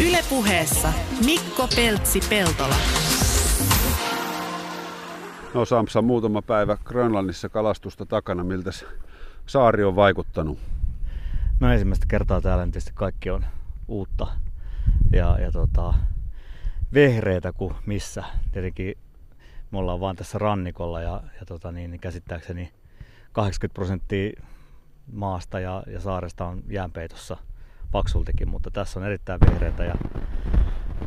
Ylepuheessa Mikko Peltsi-Peltola. No Samsa, muutama päivä Grönlannissa kalastusta takana. Miltä saari on vaikuttanut? No ensimmäistä kertaa täällä tietysti kaikki on uutta ja, ja tota, vehreitä kuin missä. Tietenkin me ollaan vaan tässä rannikolla ja, ja tota niin, niin käsittääkseni 80 prosenttia maasta ja, ja saaresta on jäänpeitossa paksultikin, mutta tässä on erittäin vihreitä ja,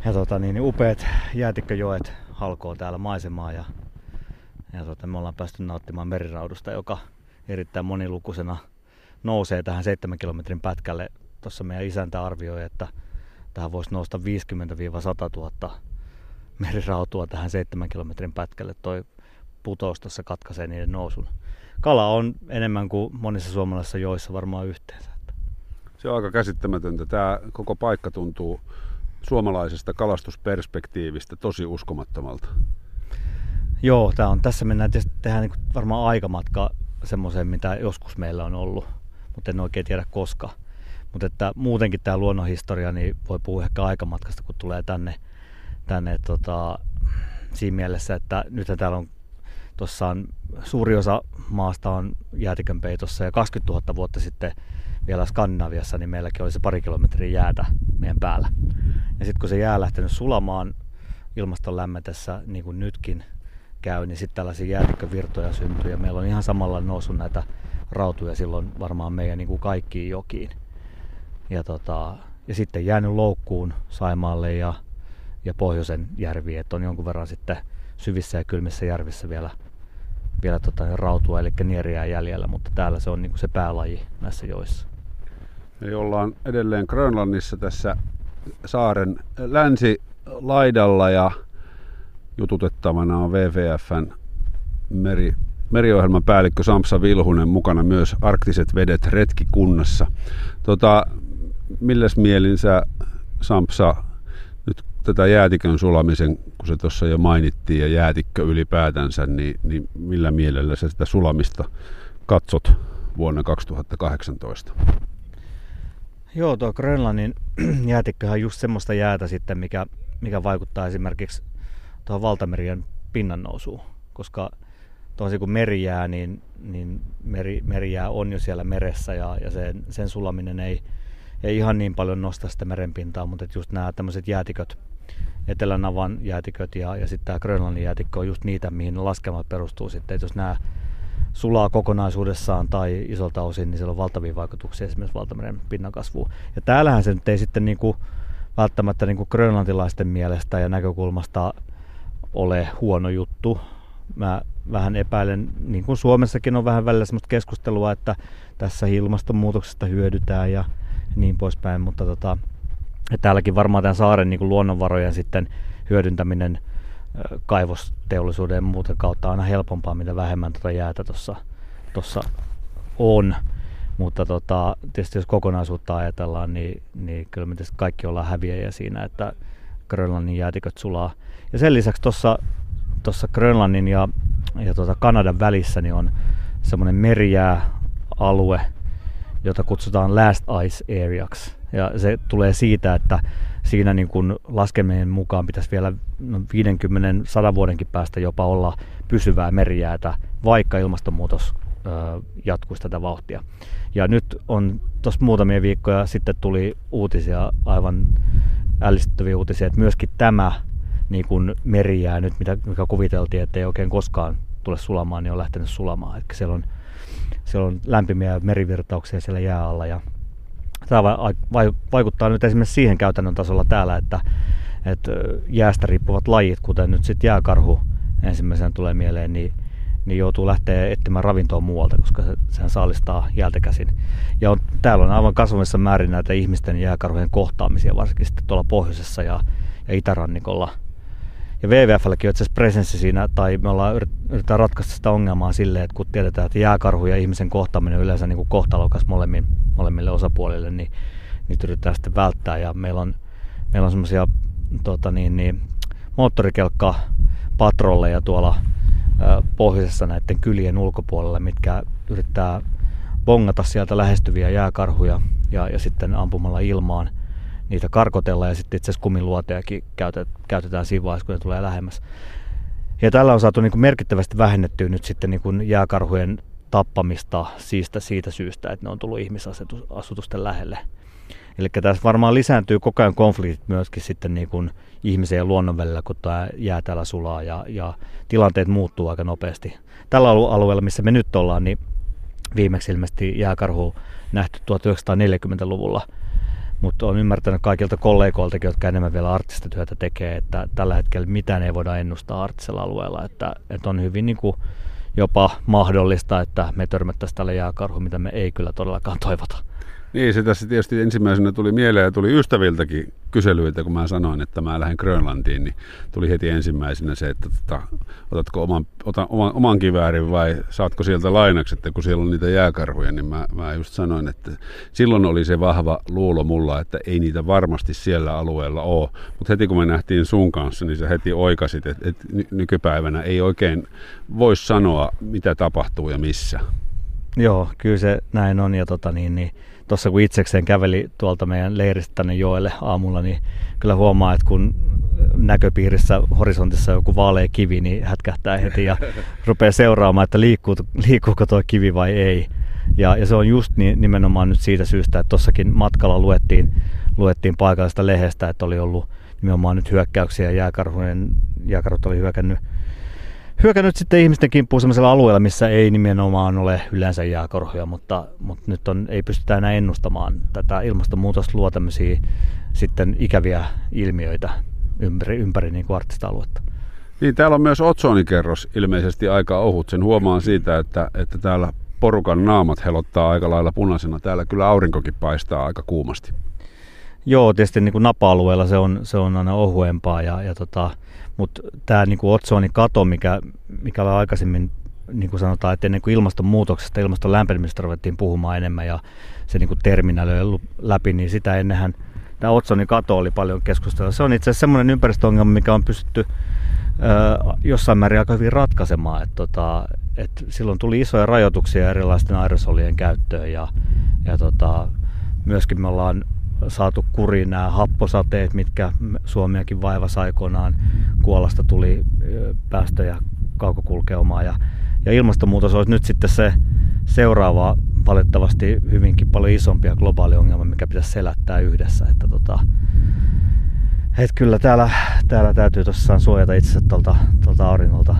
ja tota niin, niin upeat jäätikköjoet halkoo täällä maisemaa ja, ja tota, me ollaan päästy nauttimaan meriraudusta, joka erittäin monilukuisena nousee tähän 7 kilometrin pätkälle. Tuossa meidän isäntä arvioi, että tähän voisi nousta 50-100 000 merirautua tähän 7 kilometrin pätkälle. Toi putous tuossa katkaisee niiden nousun. Kala on enemmän kuin monissa suomalaisissa joissa varmaan yhteensä. Se on aika käsittämätöntä. Tämä koko paikka tuntuu suomalaisesta kalastusperspektiivistä tosi uskomattomalta. Joo, tämä on, tässä mennään tietysti tehdään niin varmaan aikamatka semmoiseen, mitä joskus meillä on ollut, mutta en oikein tiedä koska. Mutta että muutenkin tämä luonnonhistoria, niin voi puhua ehkä aikamatkasta, kun tulee tänne, tänne tota, siinä mielessä, että nyt täällä on tuossa on suuri osa maasta on jäätikön peitossa ja 20 000 vuotta sitten vielä Skandinaviassa, niin meilläkin oli se pari kilometriä jäätä meidän päällä. Ja sitten kun se jää lähtenyt sulamaan ilmaston lämmetessä, niin kuin nytkin käy, niin sitten tällaisia jäätikkövirtoja syntyy. Ja meillä on ihan samalla noussut näitä rautuja silloin varmaan meidän niin kuin kaikkiin jokiin. Ja, tota, ja sitten jäänyt loukkuun Saimaalle ja, ja Pohjoisen järviin, että on jonkun verran sitten syvissä ja kylmissä järvissä vielä, vielä tota, rautua, eli nieriä jäljellä, mutta täällä se on niin kuin se päälaji näissä joissa. Eli ollaan edelleen Grönlannissa tässä saaren länsilaidalla ja jututettavana on WWFn meri, meriohjelman päällikkö Samsa Vilhunen mukana myös Arktiset vedet retkikunnassa. Tota, milläs mielin sä Sampsa nyt tätä jäätikön sulamisen, kun se tuossa jo mainittiin, ja jäätikkö ylipäätänsä, niin, niin millä mielellä sä sitä sulamista katsot vuonna 2018? Joo, tuo Grönlannin jäätikköhän on just semmoista jäätä sitten, mikä, mikä vaikuttaa esimerkiksi tuohon valtamerien pinnan nousuun, koska toisin kuin merijää, niin, niin meri, merijää on jo siellä meressä ja, ja sen, sen sulaminen ei, ei ihan niin paljon nosta sitä merenpintaa, mutta just nämä tämmöiset jäätiköt, Etelänavan jäätiköt ja, ja sitten tämä Grönlannin jäätikkö on just niitä, mihin laskelmat perustuu sitten. että jos nämä kokonaisuudessaan tai isolta osin, niin sillä on valtavia vaikutuksia esimerkiksi valtameren pinnan kasvuun. Ja täällähän se nyt ei sitten niin kuin välttämättä niin kuin grönlantilaisten mielestä ja näkökulmasta ole huono juttu. Mä vähän epäilen, niin kuin Suomessakin on vähän välillä sellaista keskustelua, että tässä ilmastonmuutoksesta hyödytään ja niin poispäin, mutta tota, täälläkin varmaan tämän saaren niin kuin luonnonvarojen sitten hyödyntäminen kaivosteollisuuden ja muuten kautta aina helpompaa, mitä vähemmän tuota jäätä tuossa on. Mutta tota, tietysti jos kokonaisuutta ajatellaan, niin, niin kyllä me kaikki ollaan häviäjiä siinä, että Grönlannin jäätiköt sulaa. Ja sen lisäksi tuossa tuossa Grönlannin ja, ja tuota Kanadan välissä niin on semmoinen merijääalue, jota kutsutaan Last Ice Areaksi. Ja se tulee siitä, että siinä niin kuin laskemien mukaan pitäisi vielä no 50-100 vuodenkin päästä jopa olla pysyvää merijäätä, vaikka ilmastonmuutos jatkuisi tätä vauhtia. Ja nyt on tuossa muutamia viikkoja sitten tuli uutisia, aivan ällistyttäviä uutisia, että myöskin tämä niin kuin merijää nyt, mitä, mikä kuviteltiin, että ei oikein koskaan tule sulamaan, niin on lähtenyt sulamaan. Eli siellä on, siellä on lämpimiä merivirtauksia siellä jää alla ja Tämä vaikuttaa nyt esimerkiksi siihen käytännön tasolla täällä, että, että jäästä riippuvat lajit, kuten nyt sitten jääkarhu ensimmäisenä tulee mieleen, niin, niin joutuu lähteä etsimään ravintoa muualta, koska se, sehän saalistaa jäältä käsin. Ja on, täällä on aivan kasvamissa määrin näitä ihmisten jääkarhujen kohtaamisia, varsinkin sitten tuolla pohjoisessa ja, ja itärannikolla – ja WWFlläkin on itse presenssi siinä, tai me ollaan yritetään ratkaista sitä ongelmaa silleen, että kun tiedetään, että jääkarhu ja ihmisen kohtaaminen on yleensä niin kuin kohtalokas molemmin, molemmille osapuolille, niin niitä yritetään sitten välttää. Ja meillä on, meillä on semmoisia tota niin, niin, moottorikelkka patrolleja tuolla pohjoisessa näiden kylien ulkopuolella, mitkä yrittää bongata sieltä lähestyviä jääkarhuja ja, ja sitten ampumalla ilmaan niitä karkotella ja sitten itse asiassa kumiluotejakin käytetään siinä vaiheessa, kun ne tulee lähemmäs. Ja tällä on saatu niin kuin merkittävästi vähennettyä nyt sitten niin kuin jääkarhujen tappamista siitä, siitä syystä, että ne on tullut ihmisasutusten lähelle. Eli tässä varmaan lisääntyy koko ajan konfliktit myöskin sitten niin kuin ihmisen ja luonnon välillä, kun tämä jää täällä sulaa ja, ja tilanteet muuttuu aika nopeasti. Tällä alueella, missä me nyt ollaan, niin viimeksi ilmeisesti jääkarhu nähty 1940-luvulla. Mutta on ymmärtänyt kaikilta kollegoiltakin, jotka enemmän vielä artista työtä tekee, että tällä hetkellä mitään ei voida ennustaa artisella alueella. Että, että on hyvin niin kuin jopa mahdollista, että me törmättäisiin tälle jääkarhuun, mitä me ei kyllä todellakaan toivota. Niin, se tässä tietysti ensimmäisenä tuli mieleen ja tuli ystäviltäkin kyselyitä, kun mä sanoin, että mä lähden Grönlantiin, niin tuli heti ensimmäisenä se, että tota, otatko oman, ota, oman, oman kiväärin vai saatko sieltä lainaksi, että kun siellä on niitä jääkarhuja, niin mä, mä just sanoin, että silloin oli se vahva luulo mulla, että ei niitä varmasti siellä alueella ole. Mutta heti kun me nähtiin sun kanssa, niin sä heti oikasit, että, että nykypäivänä ei oikein voi sanoa, mitä tapahtuu ja missä. Joo, kyllä se näin on ja tota niin, niin tuossa kun itsekseen käveli tuolta meidän leiristä tänne joelle aamulla, niin kyllä huomaa, että kun näköpiirissä horisontissa joku vaalea kivi, niin hätkähtää heti ja rupeaa seuraamaan, että liikkuu, liikkuuko tuo kivi vai ei. Ja, ja se on just niin, nimenomaan nyt siitä syystä, että tuossakin matkalla luettiin, luettiin paikallista lehdestä, että oli ollut nimenomaan nyt hyökkäyksiä jääkarhujen, jääkarhut oli hyökännyt hyökännyt sitten ihmisten kimppuun sellaisella alueella, missä ei nimenomaan ole yleensä jääkorhoja, mutta, mutta nyt on, ei pystytä enää ennustamaan. Tätä ilmastonmuutos luo tämmöisiä sitten ikäviä ilmiöitä ympäri, ympäri niin arktista aluetta. Niin, täällä on myös otsonikerros ilmeisesti aika ohut. Sen huomaan siitä, että, että täällä porukan naamat helottaa aika lailla punaisena. Täällä kyllä aurinkokin paistaa aika kuumasti. Joo, tietysti niin kuin napa-alueella se on, se on aina ohuempaa, ja, ja tota, mutta tämä niin otsonin kato, mikä, mikä aikaisemmin, niin kuin sanotaan, että ennen kuin ilmastonmuutoksesta, ilmaston lämpenemisestä ruvettiin puhumaan enemmän ja se niin kuin terminaaloi läpi, niin sitä ennenhän tämä otsonin kato oli paljon keskustelua. Se on itse asiassa semmoinen ympäristöongelma, mikä on pystytty jossain määrin aika hyvin ratkaisemaan. Et, tota, et silloin tuli isoja rajoituksia erilaisten aerosolien käyttöön ja, ja tota, myöskin me ollaan saatu kuriin nämä happosateet, mitkä Suomiakin vaivasi aikoinaan. Kuolasta tuli päästöjä kaukokulkeumaan ja, ja ilmastonmuutos olisi nyt sitten se seuraava valitettavasti hyvinkin paljon isompi ja globaali ongelma, mikä pitäisi selättää yhdessä. Että tota, et kyllä täällä, täällä täytyy tosiaan suojata itsensä tuolta, tuolta auringolta.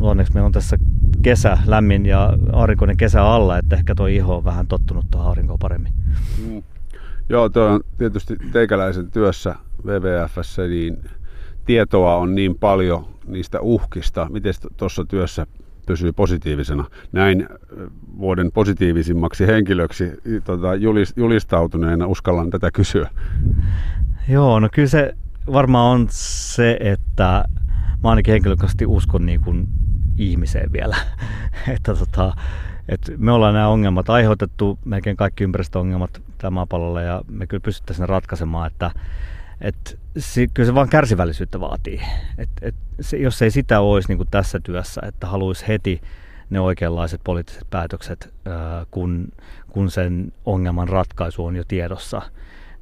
Onneksi meillä on tässä kesä lämmin ja aurinkoinen kesä alla, että ehkä tuo iho on vähän tottunut tuohon aurinkoon paremmin. Mm. Joo, tuo on tietysti teikäläisen työssä WWFssä, niin tietoa on niin paljon niistä uhkista. Miten tuossa työssä pysyy positiivisena? Näin vuoden positiivisimmaksi henkilöksi tota, julistautuneena uskallan tätä kysyä. Joo, no kyllä se varmaan on se, että mä ainakin henkilökohtaisesti uskon niin kuin ihmiseen vielä. että tota, et me ollaan nämä ongelmat aiheutettu, melkein kaikki ympäristöongelmat tällä maapallolla ja me kyllä pystyttäisiin ratkaisemaan, että et, se, kyllä se vaan kärsivällisyyttä vaatii. Et, et, se, jos ei sitä olisi niin kuin tässä työssä, että haluaisi heti ne oikeanlaiset poliittiset päätökset, ää, kun, kun sen ongelman ratkaisu on jo tiedossa,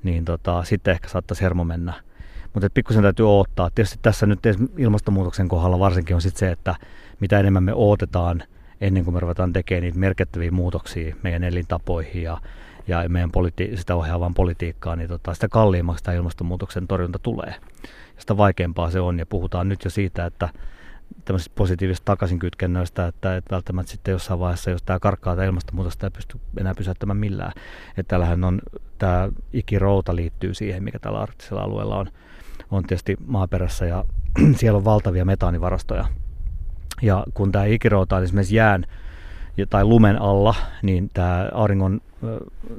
niin tota, sitten ehkä saattaisi hermo mennä. Mutta pikkusen täytyy odottaa. Tietysti tässä nyt ilmastonmuutoksen kohdalla varsinkin on sit se, että mitä enemmän me odotetaan ennen kuin me ruvetaan tekemään niitä merkittäviä muutoksia meidän elintapoihin ja ja meidän politi- sitä ohjaavaan politiikkaan, niin tota, sitä kalliimmaksi tämä ilmastonmuutoksen torjunta tulee. Ja sitä vaikeampaa se on, ja puhutaan nyt jo siitä, että tämmöisistä positiivisista takaisinkytkennöistä, että, että välttämättä sitten jossain vaiheessa, jos tämä karkkaa tämä ilmastonmuutosta, ei pysty enää pysäyttämään millään. Että täällähän on, tämä ikirouta liittyy siihen, mikä tällä arktisella alueella on, on tietysti maaperässä, ja siellä on valtavia metaanivarastoja. Ja kun tämä ikirouta on esimerkiksi jään tai lumen alla, niin tämä auringon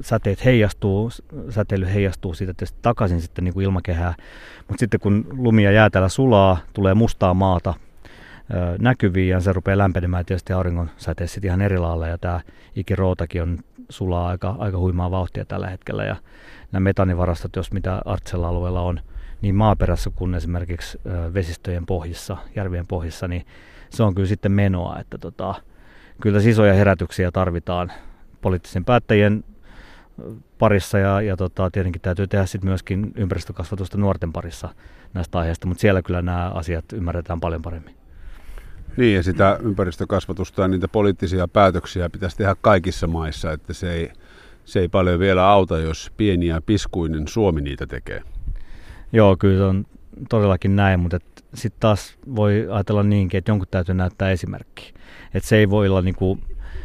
säteet heijastuu, säteily heijastuu siitä tietysti takaisin sitten niin kuin ilmakehää. Mutta sitten kun lumi ja jää täällä sulaa, tulee mustaa maata näkyviin ja se rupeaa lämpenemään tietysti auringon säteet sitten ihan eri lailla. Ja tämä ikiroutakin on sulaa aika, aika huimaa vauhtia tällä hetkellä. Ja nämä metanivarastot, jos mitä Artsella alueella on, niin maaperässä kuin esimerkiksi vesistöjen pohjissa, järvien pohjissa, niin se on kyllä sitten menoa, että tota, kyllä isoja herätyksiä tarvitaan poliittisen päättäjien parissa ja, ja tota, tietenkin täytyy tehdä sit myöskin ympäristökasvatusta nuorten parissa näistä aiheista, mutta siellä kyllä nämä asiat ymmärretään paljon paremmin. Niin, ja sitä ympäristökasvatusta ja niitä poliittisia päätöksiä pitäisi tehdä kaikissa maissa, että se ei, se ei paljon vielä auta, jos pieni ja piskuinen Suomi niitä tekee. Joo, kyllä se on todellakin näin, mutta sitten taas voi ajatella niinkin, että jonkun täytyy näyttää esimerkki. Että se ei voi olla niinku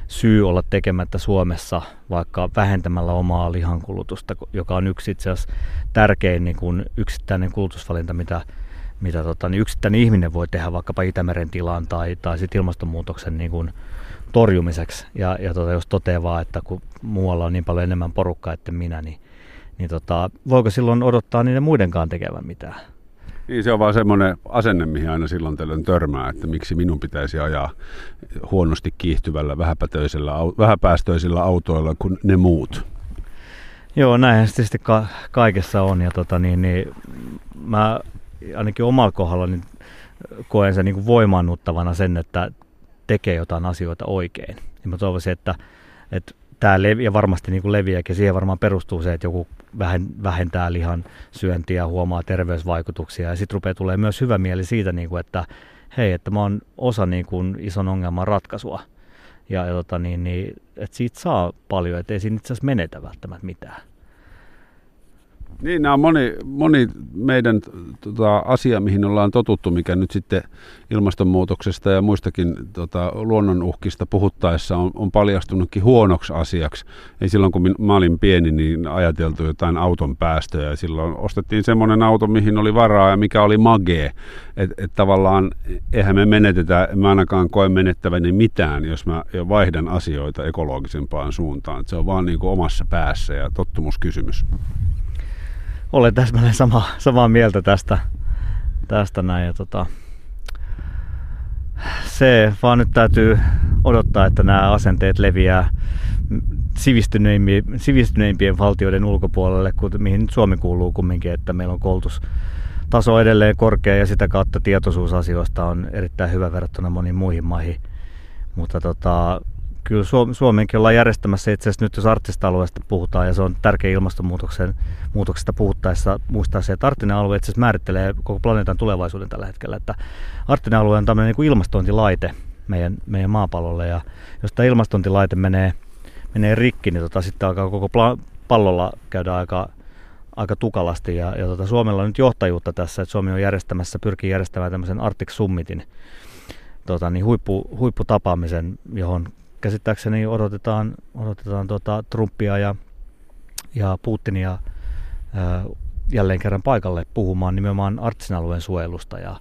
syy olla tekemättä Suomessa vaikka vähentämällä omaa lihankulutusta, joka on yksi itse asiassa tärkein niin kuin yksittäinen kulutusvalinta, mitä, mitä tota, niin yksittäinen ihminen voi tehdä vaikkapa Itämeren tilaan tai, tai sit ilmastonmuutoksen niin kuin torjumiseksi. Ja, ja tota, jos toteaa vaan, että kun muualla on niin paljon enemmän porukkaa, että minä, niin, niin tota, voiko silloin odottaa niiden muidenkaan tekevän mitään? Niin se on vaan semmoinen asenne, mihin aina silloin tällöin törmää, että miksi minun pitäisi ajaa huonosti kiihtyvällä, vähäpätöisellä, vähäpäästöisillä autoilla kuin ne muut. Joo, näinhän se tietysti ka- kaikessa on. Ja tota, niin, niin, mä ainakin omalla kohdalla niin koen sen niin kuin voimannuttavana sen, että tekee jotain asioita oikein. Ja mä toivoisin, että, että tämä levi, ja varmasti niin kuin leviääkin, siihen varmaan perustuu se, että joku vähentää lihan syöntiä, huomaa terveysvaikutuksia ja sitten rupeaa tulee myös hyvä mieli siitä, niin kuin, että hei, että mä oon osa niin kuin ison ongelman ratkaisua. Ja, ja tota, niin, niin, että siitä saa paljon, että ei siinä itse asiassa menetä välttämättä mitään. Niin, nämä on moni, moni meidän tota, asia, mihin ollaan totuttu, mikä nyt sitten ilmastonmuutoksesta ja muistakin tota, luonnonuhkista puhuttaessa on, on paljastunutkin huonoksi asiaksi. Ei silloin, kun mä olin pieni, niin ajateltu jotain auton päästöjä. Silloin ostettiin semmoinen auto, mihin oli varaa ja mikä oli magee. Että et tavallaan eihän me menetetä, mä ainakaan koe menettäväni mitään, jos mä vaihdan asioita ekologisempaan suuntaan. Et se on vaan niin kuin omassa päässä ja tottumuskysymys olen täsmälleen sama, samaa mieltä tästä, tästä näin. Ja tota, se vaan nyt täytyy odottaa, että nämä asenteet leviää sivistyneimpien, sivistyneimpien valtioiden ulkopuolelle, mihin nyt Suomi kuuluu kumminkin, että meillä on koulutustaso edelleen korkea ja sitä kautta tietoisuus asioista on erittäin hyvä verrattuna moniin muihin maihin. Mutta tota, kyllä Suomeenkin ollaan järjestämässä itse asiassa nyt, jos arktista alueesta puhutaan, ja se on tärkeä ilmastonmuutoksen muutoksesta puhuttaessa muistaa se, että arktinen alue itse asiassa määrittelee koko planeetan tulevaisuuden tällä hetkellä, että arktinen alue on tämmöinen niin kuin ilmastointilaite meidän, meidän maapallolle, ja jos tämä ilmastointilaite menee, menee rikki, niin tota, sitten alkaa koko pla- pallolla käydä aika, aika tukalasti, ja, ja tota, Suomella on nyt johtajuutta tässä, että Suomi on järjestämässä, pyrkii järjestämään tämmöisen Arctic Summitin, tota, niin huippu, huipputapaamisen, johon käsittääkseni odotetaan, odotetaan tuota Trumpia ja, ja Putinia ää, jälleen kerran paikalle puhumaan nimenomaan arktisen alueen suojelusta. Ja,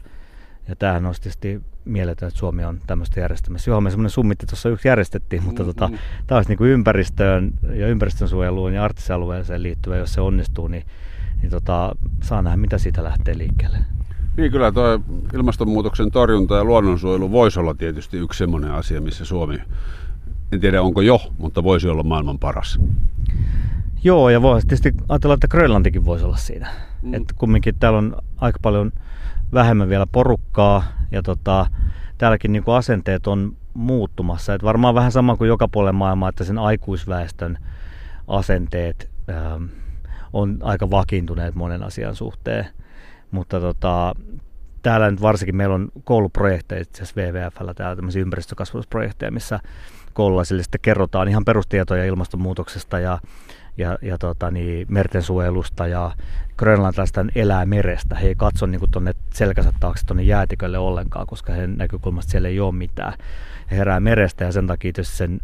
ja tämähän on tietysti mieletön, että Suomi on tämmöistä järjestämässä. Joo, me semmoinen summitti tuossa yksi järjestettiin, mutta mm-hmm. tota, tämä olisi niin kuin ympäristöön ja ympäristönsuojeluun ja arktisen alueeseen liittyvä, jos se onnistuu, niin, niin tota, saa nähdä, mitä siitä lähtee liikkeelle. Niin kyllä tuo ilmastonmuutoksen torjunta ja luonnonsuojelu voisi olla tietysti yksi semmoinen asia, missä Suomi en tiedä onko jo, mutta voisi olla maailman paras. Joo, ja voisi tietysti ajatella, että Grönlantikin voisi olla siinä. Mm. Että kumminkin täällä on aika paljon vähemmän vielä porukkaa, ja tota, täälläkin niin kuin asenteet on muuttumassa. Et varmaan vähän sama kuin joka puolella maailmaa, että sen aikuisväestön asenteet ähm, on aika vakiintuneet monen asian suhteen. Mutta tota, täällä nyt varsinkin meillä on kouluprojekteja, itse asiassa WWFllä täällä tämmöisiä ympäristökasvatusprojekteja, missä koululaisille sitten kerrotaan ihan perustietoja ilmastonmuutoksesta ja, ja, ja tota, niin, merten suojelusta ja grönlantilaista elää merestä. He ei katso niin tuonne selkänsä taakse tuonne jäätikölle ollenkaan, koska heidän näkökulmasta siellä ei ole mitään. He herää merestä ja sen takia sen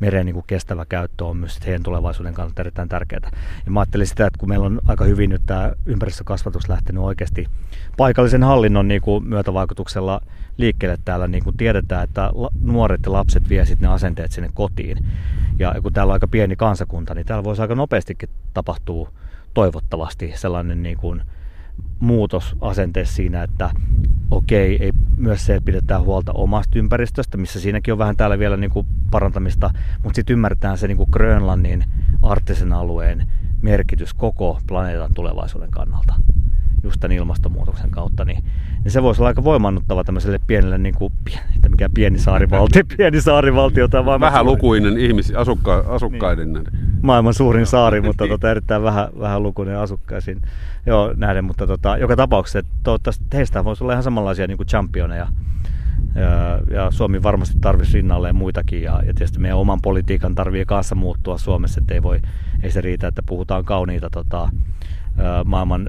meren niin kuin kestävä käyttö on myös heidän tulevaisuuden kannalta erittäin tärkeää. Ja mä ajattelin sitä, että kun meillä on aika hyvin nyt tämä ympäristökasvatus lähtenyt oikeasti paikallisen hallinnon niin kuin myötävaikutuksella liikkeelle täällä, niin kuin tiedetään, että nuoret ja lapset vie sitten ne asenteet sinne kotiin. Ja kun täällä on aika pieni kansakunta, niin täällä voisi aika nopeastikin tapahtua toivottavasti sellainen niin kuin muutos asenteessa siinä, että okei, ei myös se, että pidetään huolta omasta ympäristöstä, missä siinäkin on vähän täällä vielä niin kuin parantamista, mutta sitten ymmärretään se niin kuin Grönlannin arktisen alueen merkitys koko planeetan tulevaisuuden kannalta just tämän ilmastonmuutoksen kautta, niin, niin se voisi olla aika voimannuttava tämmöiselle pienelle, niin kuin, että mikä pieni saarivaltio, pieni saarivaltio tai vaan vähän lukuinen ihmis, asukka, asukkaiden niin. maailman suurin saari, mutta tota, erittäin vähän, vähän lukuinen asukkaisiin joo, nähden, mutta tota, joka tapauksessa että toivottavasti heistä voisi olla ihan samanlaisia niin kuin championeja. Ja, ja Suomi varmasti tarvitsisi rinnalleen muitakin ja, ja tietysti meidän oman politiikan tarvii kanssa muuttua Suomessa, että ei, voi, ei se riitä, että puhutaan kauniita tota, maailman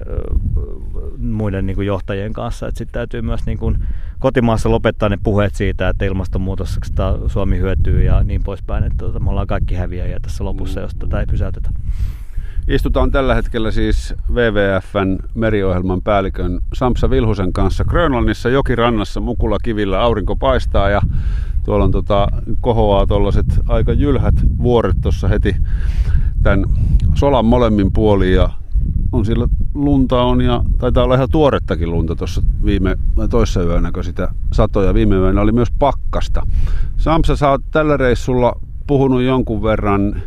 muiden niin kuin johtajien kanssa. Sitten täytyy myös niin kuin kotimaassa lopettaa ne puheet siitä, että ilmastonmuutoksesta Suomi hyötyy ja niin poispäin. Että tota, me ollaan kaikki häviäjiä tässä lopussa, jos tätä ei pysäytetä. Istutaan tällä hetkellä siis WWFn meriohjelman päällikön Samsa Vilhusen kanssa Grönlannissa jokirannassa Mukula kivillä aurinko paistaa ja tuolla on tota, kohoaa tuollaiset aika jylhät vuoret tuossa heti tämän solan molemmin puoliin ja on siellä lunta on ja taitaa olla ihan tuorettakin lunta tuossa viime toissa yönä, kun sitä satoja viime yönä oli myös pakkasta. Samsa, sä oot tällä reissulla puhunut jonkun verran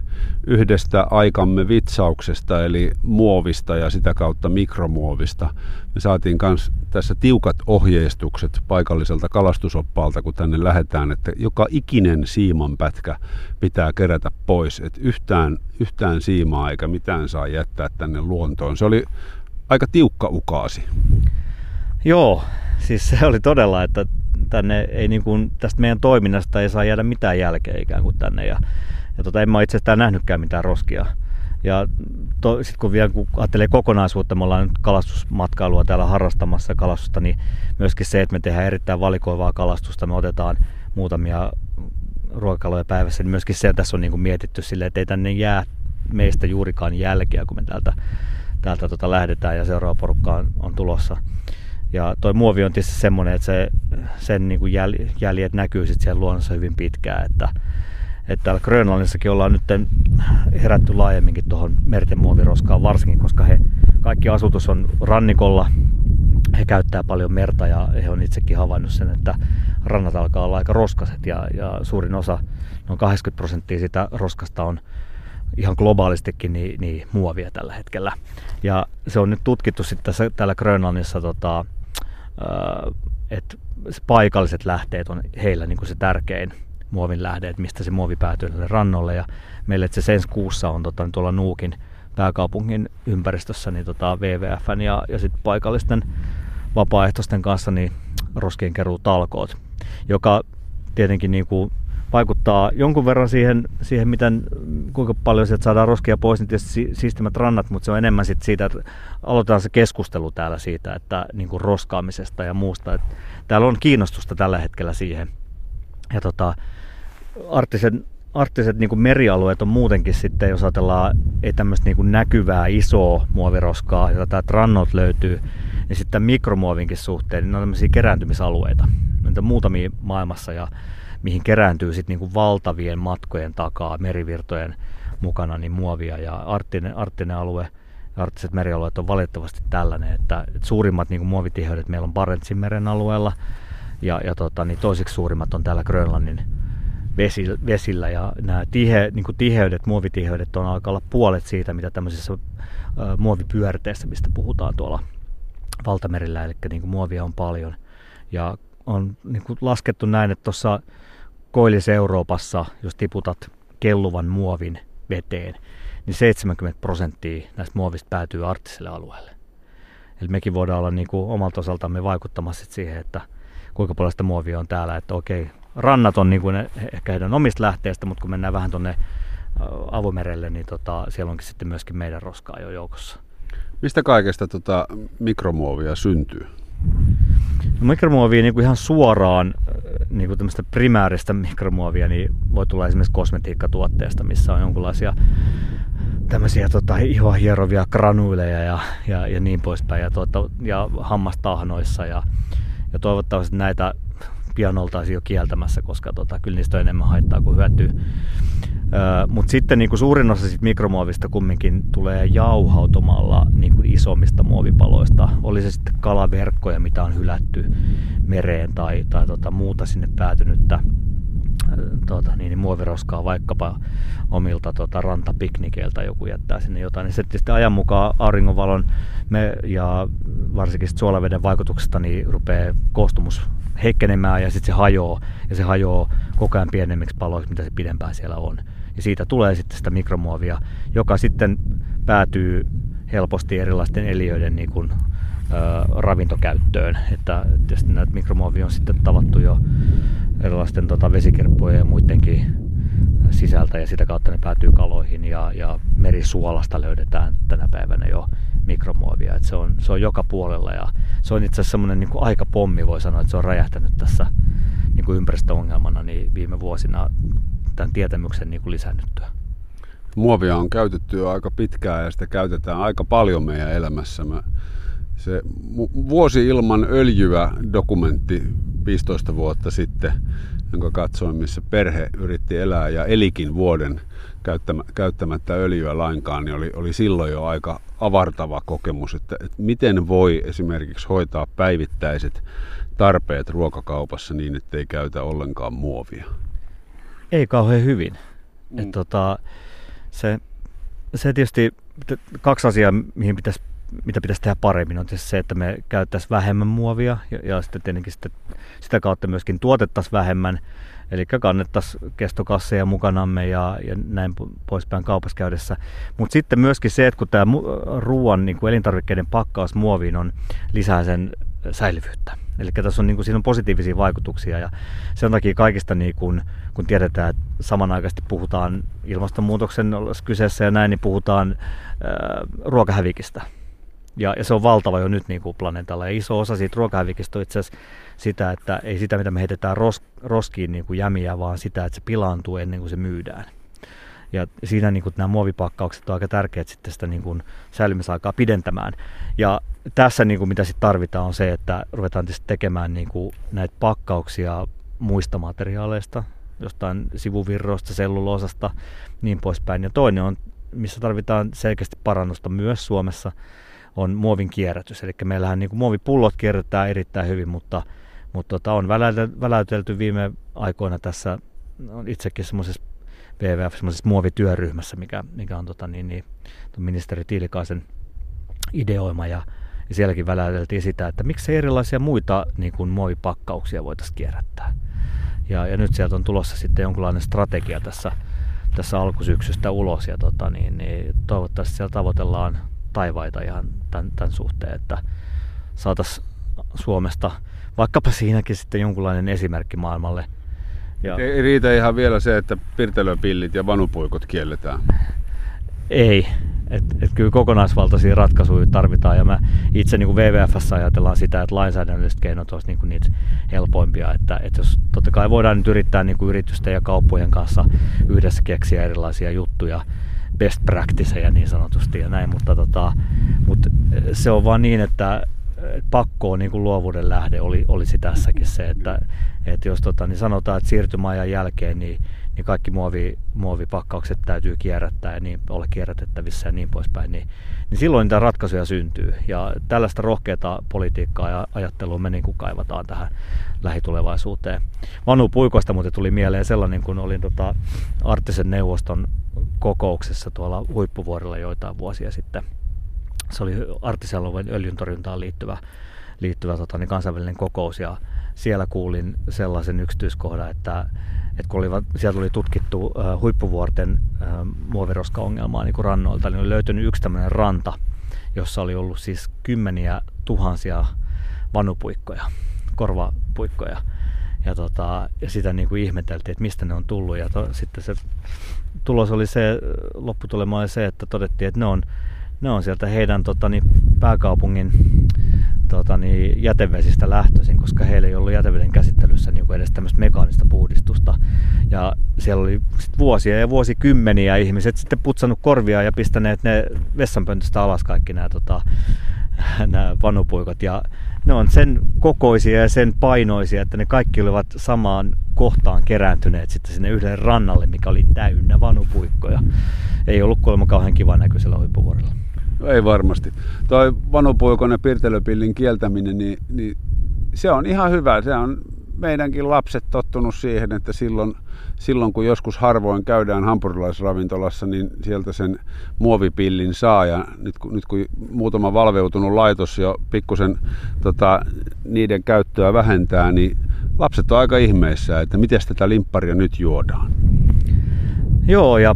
yhdestä aikamme vitsauksesta, eli muovista ja sitä kautta mikromuovista. Me saatiin myös tässä tiukat ohjeistukset paikalliselta kalastusoppaalta, kun tänne lähdetään, että joka ikinen siimanpätkä pitää kerätä pois, että yhtään, yhtään siimaa eikä mitään saa jättää tänne luontoon. Se oli aika tiukka ukaasi. Joo, siis se oli todella, että tänne ei niin kuin, tästä meidän toiminnasta ei saa jäädä mitään jälkeä ikään kuin tänne. Ja, ja tota, en mä itse asiassa nähnytkään mitään roskia. Ja sitten kun vielä kun ajattelee kokonaisuutta, me ollaan nyt kalastusmatkailua täällä harrastamassa kalastusta, niin myöskin se, että me tehdään erittäin valikoivaa kalastusta, me otetaan muutamia ruokakaloja päivässä, niin myöskin se tässä on niin kuin mietitty silleen, että ei tänne jää meistä juurikaan jälkeä, kun me täältä, täältä tota lähdetään ja seuraava porukka on, on tulossa. Ja toi muovi on tietysti semmoinen, että se, sen niin kuin jäl, jäljet näkyy sitten siellä luonnossa hyvin pitkään, että, että täällä Grönlannissakin ollaan nyt herätty laajemminkin tuohon merten muoviroskaan, varsinkin koska he, kaikki asutus on rannikolla, he käyttää paljon merta ja he on itsekin havainnut sen, että rannat alkaa olla aika roskaset ja, ja suurin osa, noin 80 prosenttia sitä roskasta on ihan globaalistikin niin, niin muovia tällä hetkellä. Ja se on nyt tutkittu sitten tässä, täällä Grönlannissa tota, että paikalliset lähteet on heillä niin kuin se tärkein muovin lähde, että mistä se muovi päätyy rannolle. Ja meille se ensi kuussa on tota, tuolla Nuukin pääkaupungin ympäristössä niin tota, WWFn ja, ja sitten paikallisten vapaaehtoisten kanssa niin roskien keruu talkoot, joka tietenkin niin kuin vaikuttaa jonkun verran siihen, siihen miten, kuinka paljon sieltä saadaan roskia pois, niin tietysti siistimät rannat, mutta se on enemmän sit siitä, että aloitetaan se keskustelu täällä siitä, että niin kuin roskaamisesta ja muusta. Että täällä on kiinnostusta tällä hetkellä siihen. Ja tota, arktiset, arktiset niin kuin merialueet on muutenkin sitten, jos ajatellaan ei tämmöistä niin kuin näkyvää isoa muoviroskaa, jota täältä rannot löytyy, niin sitten mikromuovinkin suhteen, niin ne on tämmöisiä kerääntymisalueita. Niitä muutamia maailmassa ja mihin kerääntyy sitten niinku valtavien matkojen takaa merivirtojen mukana niin muovia. Ja arktinen, arktinen alue, arktiset merialueet on valitettavasti tällainen, että, että suurimmat niin muovitiheydet meillä on Barentsin meren alueella ja, ja tota, niin toiseksi suurimmat on täällä Grönlannin vesillä ja nämä tihe, niin kuin tiheydet, muovitiheydet on alkaa olla puolet siitä, mitä tämmöisessä muovipyörteessä, mistä puhutaan tuolla valtamerillä, eli niin kuin muovia on paljon. Ja on niin kuin laskettu näin, että tuossa Koillis-Euroopassa, jos tiputat kelluvan muovin veteen, niin 70 prosenttia näistä muovista päätyy arktiselle alueelle. Eli mekin voidaan olla niin kuin omalta osaltamme vaikuttamassa siihen, että kuinka paljon sitä muovia on täällä. Että okei, rannat on niin kuin ehkä heidän omista lähteistä, mutta kun mennään vähän tuonne avomerelle, niin tota, siellä onkin sitten myöskin meidän roskaa jo joukossa. Mistä kaikesta tota mikromuovia syntyy? No mikromuovia niin kuin ihan suoraan, äh, niin kuin tämmöistä primääristä mikromuovia, niin voi tulla esimerkiksi kosmetiikkatuotteesta, missä on jonkinlaisia tämmöisiä tota, ihoa hierovia granyyleja ja, ja, ja niin poispäin, ja, tuota, ja hammastahnoissa, ja, ja toivottavasti näitä pian oltaisiin jo kieltämässä, koska tota, kyllä niistä on enemmän haittaa kuin hyötyä. Mutta sitten niin suurin osa sit mikromuovista kumminkin tulee jauhautumalla niin isommista muovipaloista. Oli se sitten kalaverkkoja, mitä on hylätty mereen tai, tai tota, muuta sinne päätynyttä tuota, niin, niin muoviroskaa vaikkapa omilta tuota, rantapiknikeiltä joku jättää sinne jotain, niin se tietysti ajan mukaan auringonvalon me, ja varsinkin suolaveden vaikutuksesta niin rupeaa koostumus heikkenemään ja sitten se hajoaa ja se hajoaa koko ajan pienemmiksi paloiksi, mitä se pidempään siellä on. Ja siitä tulee sitten sitä mikromuovia, joka sitten päätyy helposti erilaisten eliöiden niin kuin, ravintokäyttöön. Että tietysti näitä mikromuovia on sitten tavattu jo erilaisten tota, vesikerppujen ja muidenkin sisältä ja sitä kautta ne päätyy kaloihin ja, ja merisuolasta löydetään tänä päivänä jo mikromuovia. Et se, on, se on joka puolella ja se on itse asiassa semmoinen niin aikapommi, voi sanoa, että se on räjähtänyt tässä niin kuin ympäristöongelmana niin viime vuosina tämän tietämyksen niin kuin lisännyttyä. Muovia on käytetty jo aika pitkään ja sitä käytetään aika paljon meidän elämässämme. Se Vuosi ilman öljyä dokumentti 15 vuotta sitten, jonka katsoin, missä perhe yritti elää ja elikin vuoden käyttämättä öljyä lainkaan, niin oli, oli silloin jo aika avartava kokemus, että, että miten voi esimerkiksi hoitaa päivittäiset tarpeet ruokakaupassa niin, ettei käytä ollenkaan muovia. Ei kauhean hyvin. Mm. Et tota, se, se tietysti kaksi asiaa, mihin pitäisi mitä pitäisi tehdä paremmin, on tietysti se, että me käyttäisiin vähemmän muovia ja, ja sitten tietenkin sitten, sitä kautta myöskin tuotettaisiin vähemmän. Eli kannettaisiin kestokasseja mukanamme ja, ja näin poispäin kaupassa käydessä. Mutta sitten myöskin se, että kun tämä ruoan niin elintarvikkeiden pakkaus muoviin on lisää sen säilyvyyttä. Eli tässä on, niin kuin, siinä on positiivisia vaikutuksia ja sen takia kaikista, niin kuin, kun tiedetään, että samanaikaisesti puhutaan ilmastonmuutoksen kyseessä ja näin, niin puhutaan ää, ruokahävikistä. Ja, ja se on valtava jo nyt niin kuin planeetalla. Ja iso osa siitä ruokahävikistä on itse asiassa sitä, että ei sitä, mitä me heitetään ros, roskiin niin kuin jämiä, vaan sitä, että se pilaantuu ennen kuin se myydään. Ja siinä niin kuin, nämä muovipakkaukset on aika tärkeät sitten sitä niin kuin, säilymisaikaa pidentämään. Ja tässä niin kuin, mitä sitten tarvitaan on se, että ruvetaan tekemään niin kuin, näitä pakkauksia muista materiaaleista, jostain sivuvirroista, selluloosasta, niin poispäin. Ja toinen on, missä tarvitaan selkeästi parannusta myös Suomessa, on muovin kierrätys. Eli meillähän niin kuin muovipullot kierrätetään erittäin hyvin, mutta, mutta tota, on väläytelty viime aikoina tässä, on itsekin semmoisessa WWF semmoisessa muovityöryhmässä, mikä, mikä on tota, niin, niin, ministeri Tiilikaisen ideoima ja, ja sielläkin väläyteltiin sitä, että miksi erilaisia muita niin kuin muovipakkauksia voitaisiin kierrättää. Ja, ja nyt sieltä on tulossa sitten jonkinlainen strategia tässä, tässä alkusyksystä ulos ja tota, niin, niin toivottavasti siellä tavoitellaan taivaita ihan tämän, tämän suhteen, että saataisiin Suomesta vaikkapa siinäkin sitten jonkunlainen esimerkki maailmalle. Ja... Ei riitä ihan vielä se, että pirtelöpillit ja vanupuikot kielletään. Ei. Et, et kyllä kokonaisvaltaisia ratkaisuja tarvitaan ja mä itse niin WWFssä ajatellaan sitä, että lainsäädännölliset keinot olisivat niin niitä helpoimpia. Että, että jos totta kai voidaan nyt yrittää niin kuin yritysten ja kauppojen kanssa yhdessä keksiä erilaisia juttuja, best practiceja niin sanotusti ja näin, mutta, tota, mutta se on vaan niin, että pakko on niin kuin luovuuden lähde oli, olisi tässäkin se, että, että jos tota, niin sanotaan, että siirtymäajan jälkeen niin, niin kaikki muovi, muovipakkaukset täytyy kierrättää ja niin, olla kierrätettävissä ja niin poispäin, niin, niin silloin niitä ratkaisuja syntyy. Ja tällaista rohkeata politiikkaa ja ajattelua me niin kuin kaivataan tähän lähitulevaisuuteen. Vanu Puikoista muuten tuli mieleen sellainen, kun olin tota Arttisen neuvoston kokouksessa tuolla huippuvuorilla joitain vuosia sitten. Se oli arktisen öljyntorjuntaan liittyvä, liittyvä tota, niin kansainvälinen kokous ja siellä kuulin sellaisen yksityiskohdan, että, että kun olivat, sieltä oli tutkittu äh, huippuvuorten äh, muoviroska-ongelmaa niin rannoilta, niin oli löytynyt yksi tämmöinen ranta, jossa oli ollut siis kymmeniä tuhansia vanupuikkoja, korvapuikkoja. Ja, tota, ja sitä niin kuin ihmeteltiin, että mistä ne on tullut. Ja to, sitten se tulos oli se, lopputulema oli se, että todettiin, että ne on, ne on sieltä heidän tota, niin, pääkaupungin tota, niin, jätevesistä lähtöisin, koska heillä ei ollut jäteveden käsittelyssä niin kuin edes tämmöistä mekaanista puhdistusta. Ja siellä oli sit vuosia ja vuosikymmeniä ihmiset sitten putsannut korvia ja pistäneet ne vessanpöntöstä alas kaikki nämä tota, nämä vanupuikot. Ja ne on sen kokoisia ja sen painoisia, että ne kaikki olivat samaan kohtaan kerääntyneet sitten sinne yhdelle rannalle, mikä oli täynnä vanupuikkoja. Ei ollut kuulemma kauhean kiva näköisellä huippuvuorella. No ei varmasti. Toi vanupuikon ja pirtelöpillin kieltäminen, niin, niin se on ihan hyvä. Se on meidänkin lapset tottunut siihen, että silloin, silloin kun joskus harvoin käydään hampurilaisravintolassa, niin sieltä sen muovipillin saa. Ja nyt, kun, nyt kun muutama valveutunut laitos jo pikkusen tota, niiden käyttöä vähentää, niin lapset on aika ihmeissä, että miten tätä limpparia nyt juodaan. Joo, ja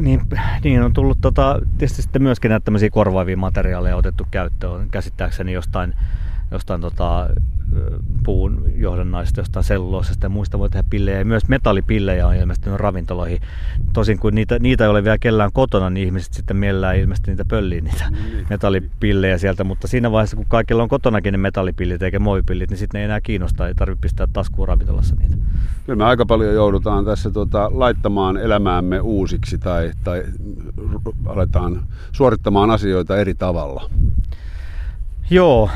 niin, niin on tullut tota, tietysti sitten myöskin näitä tämmöisiä korvaavia materiaaleja otettu käyttöön. Käsittääkseni jostain, jostain tota, puun johdannaista, jostain selluloosasta ja muista voi tehdä pillejä. Ja myös metallipillejä on ilmestynyt ravintoloihin. Tosin kun niitä, niitä ei ole vielä kellään kotona, niin ihmiset sitten mielellään ilmeisesti niitä pöllii niitä niin. metallipillejä sieltä. Mutta siinä vaiheessa, kun kaikilla on kotonakin ne metallipillit eikä muovipillit, niin sitten ne ei enää kiinnosta, ei tarvitse pistää taskuun ravintolassa niitä. Kyllä me aika paljon joudutaan tässä tuota, laittamaan elämäämme uusiksi tai, tai aletaan suorittamaan asioita eri tavalla. Joo,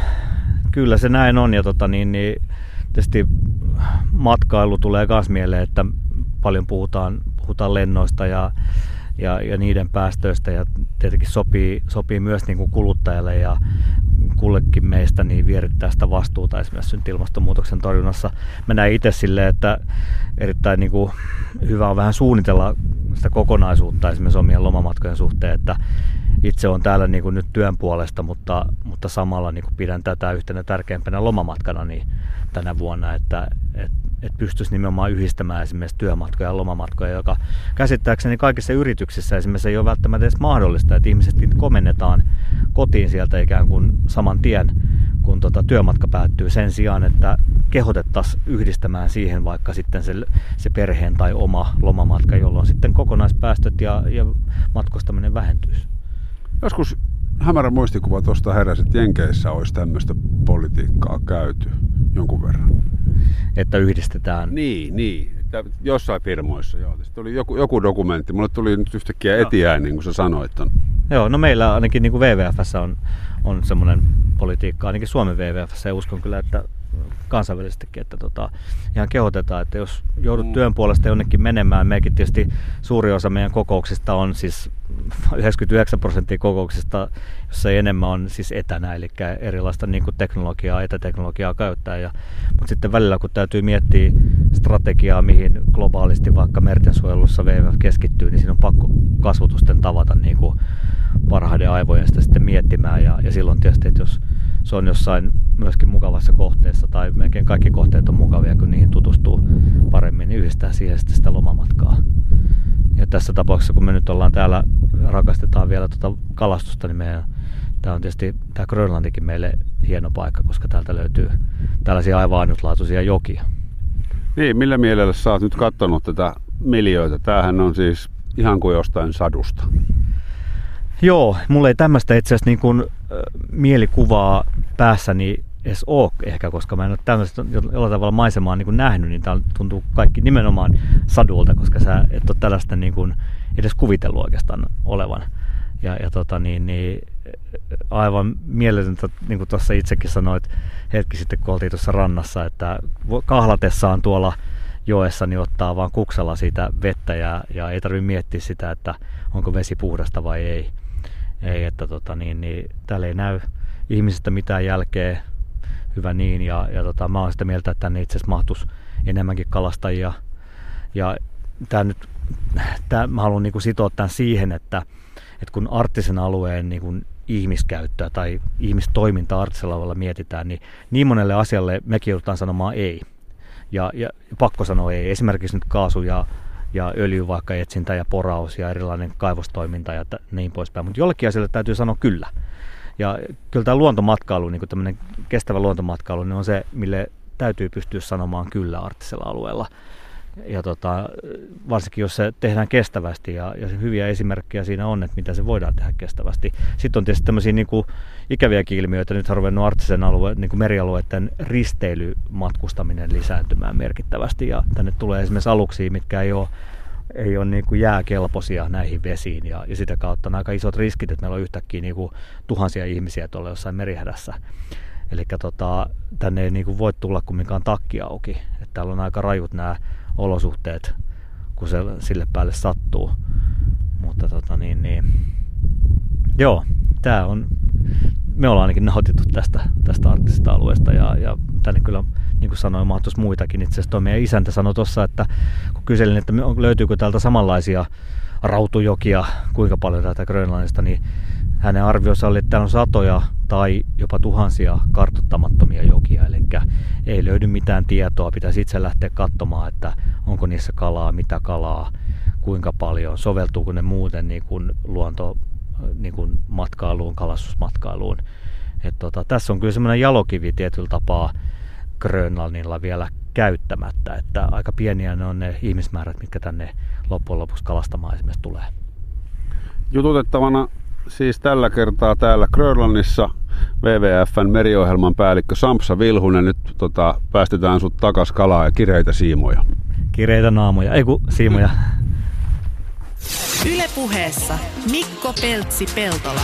Kyllä se näin on ja tota, niin, niin, tietysti matkailu tulee myös mieleen, että paljon puhutaan, puhutaan lennoista ja, ja, ja niiden päästöistä ja tietenkin sopii, sopii myös niin kuin kuluttajalle ja kullekin meistä niin vierittää sitä vastuuta esimerkiksi nyt ilmastonmuutoksen torjunnassa. Mä näin itse silleen, että erittäin niin kuin hyvä on vähän suunnitella sitä kokonaisuutta esimerkiksi omien lomamatkojen suhteen, että itse on täällä niin kuin nyt työn puolesta, mutta, mutta samalla niin kuin pidän tätä yhtenä tärkeimpänä lomamatkana niin tänä vuonna, että et, et pystyisi nimenomaan yhdistämään esimerkiksi työmatkoja ja lomamatkoja, joka käsittääkseni kaikissa yrityksissä esimerkiksi ei ole välttämättä edes mahdollista, että ihmiset komennetaan kotiin sieltä ikään kuin saman tien, kun tota työmatka päättyy sen sijaan, että kehotettaisiin yhdistämään siihen vaikka sitten se, se perheen tai oma lomamatka, jolloin sitten kokonaispäästöt ja, ja matkustaminen vähentyisi. Joskus hämärä muistikuva tuosta heräsi, että Jenkeissä olisi tämmöistä politiikkaa käyty jonkun verran. Että yhdistetään? Niin, niin. Jossain firmoissa, joo. Sitten tuli joku, joku dokumentti. Mulle tuli nyt yhtäkkiä etiäin, niin kuin sä sanoit. On. Joo, no meillä ainakin niin kuin WWFssä on, on semmoinen politiikka, ainakin Suomen WWFssä, ja uskon kyllä, että kansainvälisestikin, että tota, ihan kehotetaan, että jos joudut mm. työn puolesta jonnekin menemään, mekin tietysti suuri osa meidän kokouksista on siis 99 prosenttia kokouksista, jos ei enemmän on siis etänä, eli erilaista niin kuin teknologiaa, etäteknologiaa käyttää. Ja, mutta sitten välillä, kun täytyy miettiä strategiaa, mihin globaalisti vaikka mertensuojelussa WWF keskittyy, niin siinä on pakko kasvotusten tavata niin kuin parhaiden aivojen sitä sitten miettimään. Ja, ja silloin tietysti, että jos se on jossain myöskin mukavassa kohteessa tai melkein kaikki kohteet on mukavia, kun niihin tutustuu paremmin, niin yhdistää siihen sitten sitä lomamatkaa. Ja tässä tapauksessa, kun me nyt ollaan täällä, rakastetaan vielä tuota kalastusta, niin meidän, tämä on tietysti tämä Grönlantikin meille hieno paikka, koska täältä löytyy tällaisia aivan ainutlaatuisia jokia. Niin, millä mielellä sä oot nyt katsonut tätä miljöitä? Tämähän on siis ihan kuin jostain sadusta. Joo, mulla ei tämmöistä itse asiassa niin kuin, mielikuvaa päässäni edes ole ehkä, koska mä en ole tämmöistä jollain tavalla maisemaa niin nähnyt, niin tämä tuntuu kaikki nimenomaan sadulta, koska sä et ole tällaista niin kuin edes kuvitellut oikeastaan olevan. Ja, ja tota, niin, niin, aivan mieletöntä, niin kuin tuossa itsekin sanoit hetki sitten, kun oltiin tuossa rannassa, että kahlatessaan tuolla joessa, niin ottaa vaan kuksella siitä vettä ja, ja ei tarvitse miettiä sitä, että onko vesi puhdasta vai ei. Ei, että tota, niin, niin, täällä ei näy ihmisistä mitään jälkeä, hyvä niin, ja, ja tota, mä oon sitä mieltä, että tänne itse asiassa mahtuisi enemmänkin kalastajia. Ja tää nyt, tää, mä haluan niin sitoa tämän siihen, että, että kun arktisen alueen niin kuin ihmiskäyttöä tai ihmistoimintaa arktisella alueella mietitään, niin niin monelle asialle mekin joudutaan sanomaan ei. Ja, ja pakko sanoa ei. Esimerkiksi nyt kaasu ja ja öljy vaikka etsintä ja poraus ja erilainen kaivostoiminta ja t- niin poispäin. Mutta jollekin asialle täytyy sanoa kyllä. Ja kyllä tämä luontomatkailu, niin tämmöinen kestävä luontomatkailu, niin on se, mille täytyy pystyä sanomaan kyllä arktisella alueella. Ja tota, varsinkin jos se tehdään kestävästi ja, ja hyviä esimerkkejä siinä on, että mitä se voidaan tehdä kestävästi. Sitten on tietysti tämmöisiä niin kuin ikäviäkin ilmiöitä. Nyt on ruvennut arktisen alueen, niin kuin merialueiden risteilymatkustaminen lisääntymään merkittävästi. Ja tänne tulee esimerkiksi aluksia, mitkä ei ole ei ole niin kuin jääkelpoisia näihin vesiin ja, ja sitä kautta on aika isot riskit, että meillä on yhtäkkiä niin kuin tuhansia ihmisiä tuolla jossain merihädässä. Eli tota, tänne ei niin kuin voi tulla kumminkaan takki auki. Että täällä on aika rajut nämä olosuhteet, kun se sille päälle sattuu. Mutta tota niin, niin joo, tämä on, me ollaan ainakin nautittu tästä, tästä arktisesta alueesta ja, ja tänne kyllä, niin kuin sanoin, mahtuisi muitakin. Itse asiassa meidän isäntä sanoi tuossa, että kun kyselin, että löytyykö täältä samanlaisia rautujokia, kuinka paljon täältä Grönlannista, niin hänen arviossa oli, että täällä on satoja tai jopa tuhansia kartottamattomia jokia, eli ei löydy mitään tietoa, pitäisi itse lähteä katsomaan, että onko niissä kalaa, mitä kalaa, kuinka paljon, soveltuuko ne muuten niin kuin luonto niin kuin matkailuun, kalastusmatkailuun. Et tota, tässä on kyllä semmoinen jalokivi tietyllä tapaa Grönlannilla vielä käyttämättä, että aika pieniä ne on ne ihmismäärät, mitkä tänne loppujen lopuksi kalastamaan esimerkiksi tulee. Jututettavana siis tällä kertaa täällä Grönlannissa WWFn meriohjelman päällikkö Sampsa Vilhunen. Nyt tota, päästetään sut takas kalaa ja kireitä siimoja. Kireitä naamoja, ei kun siimoja. Ylepuheessa Mikko Peltsi-Peltola.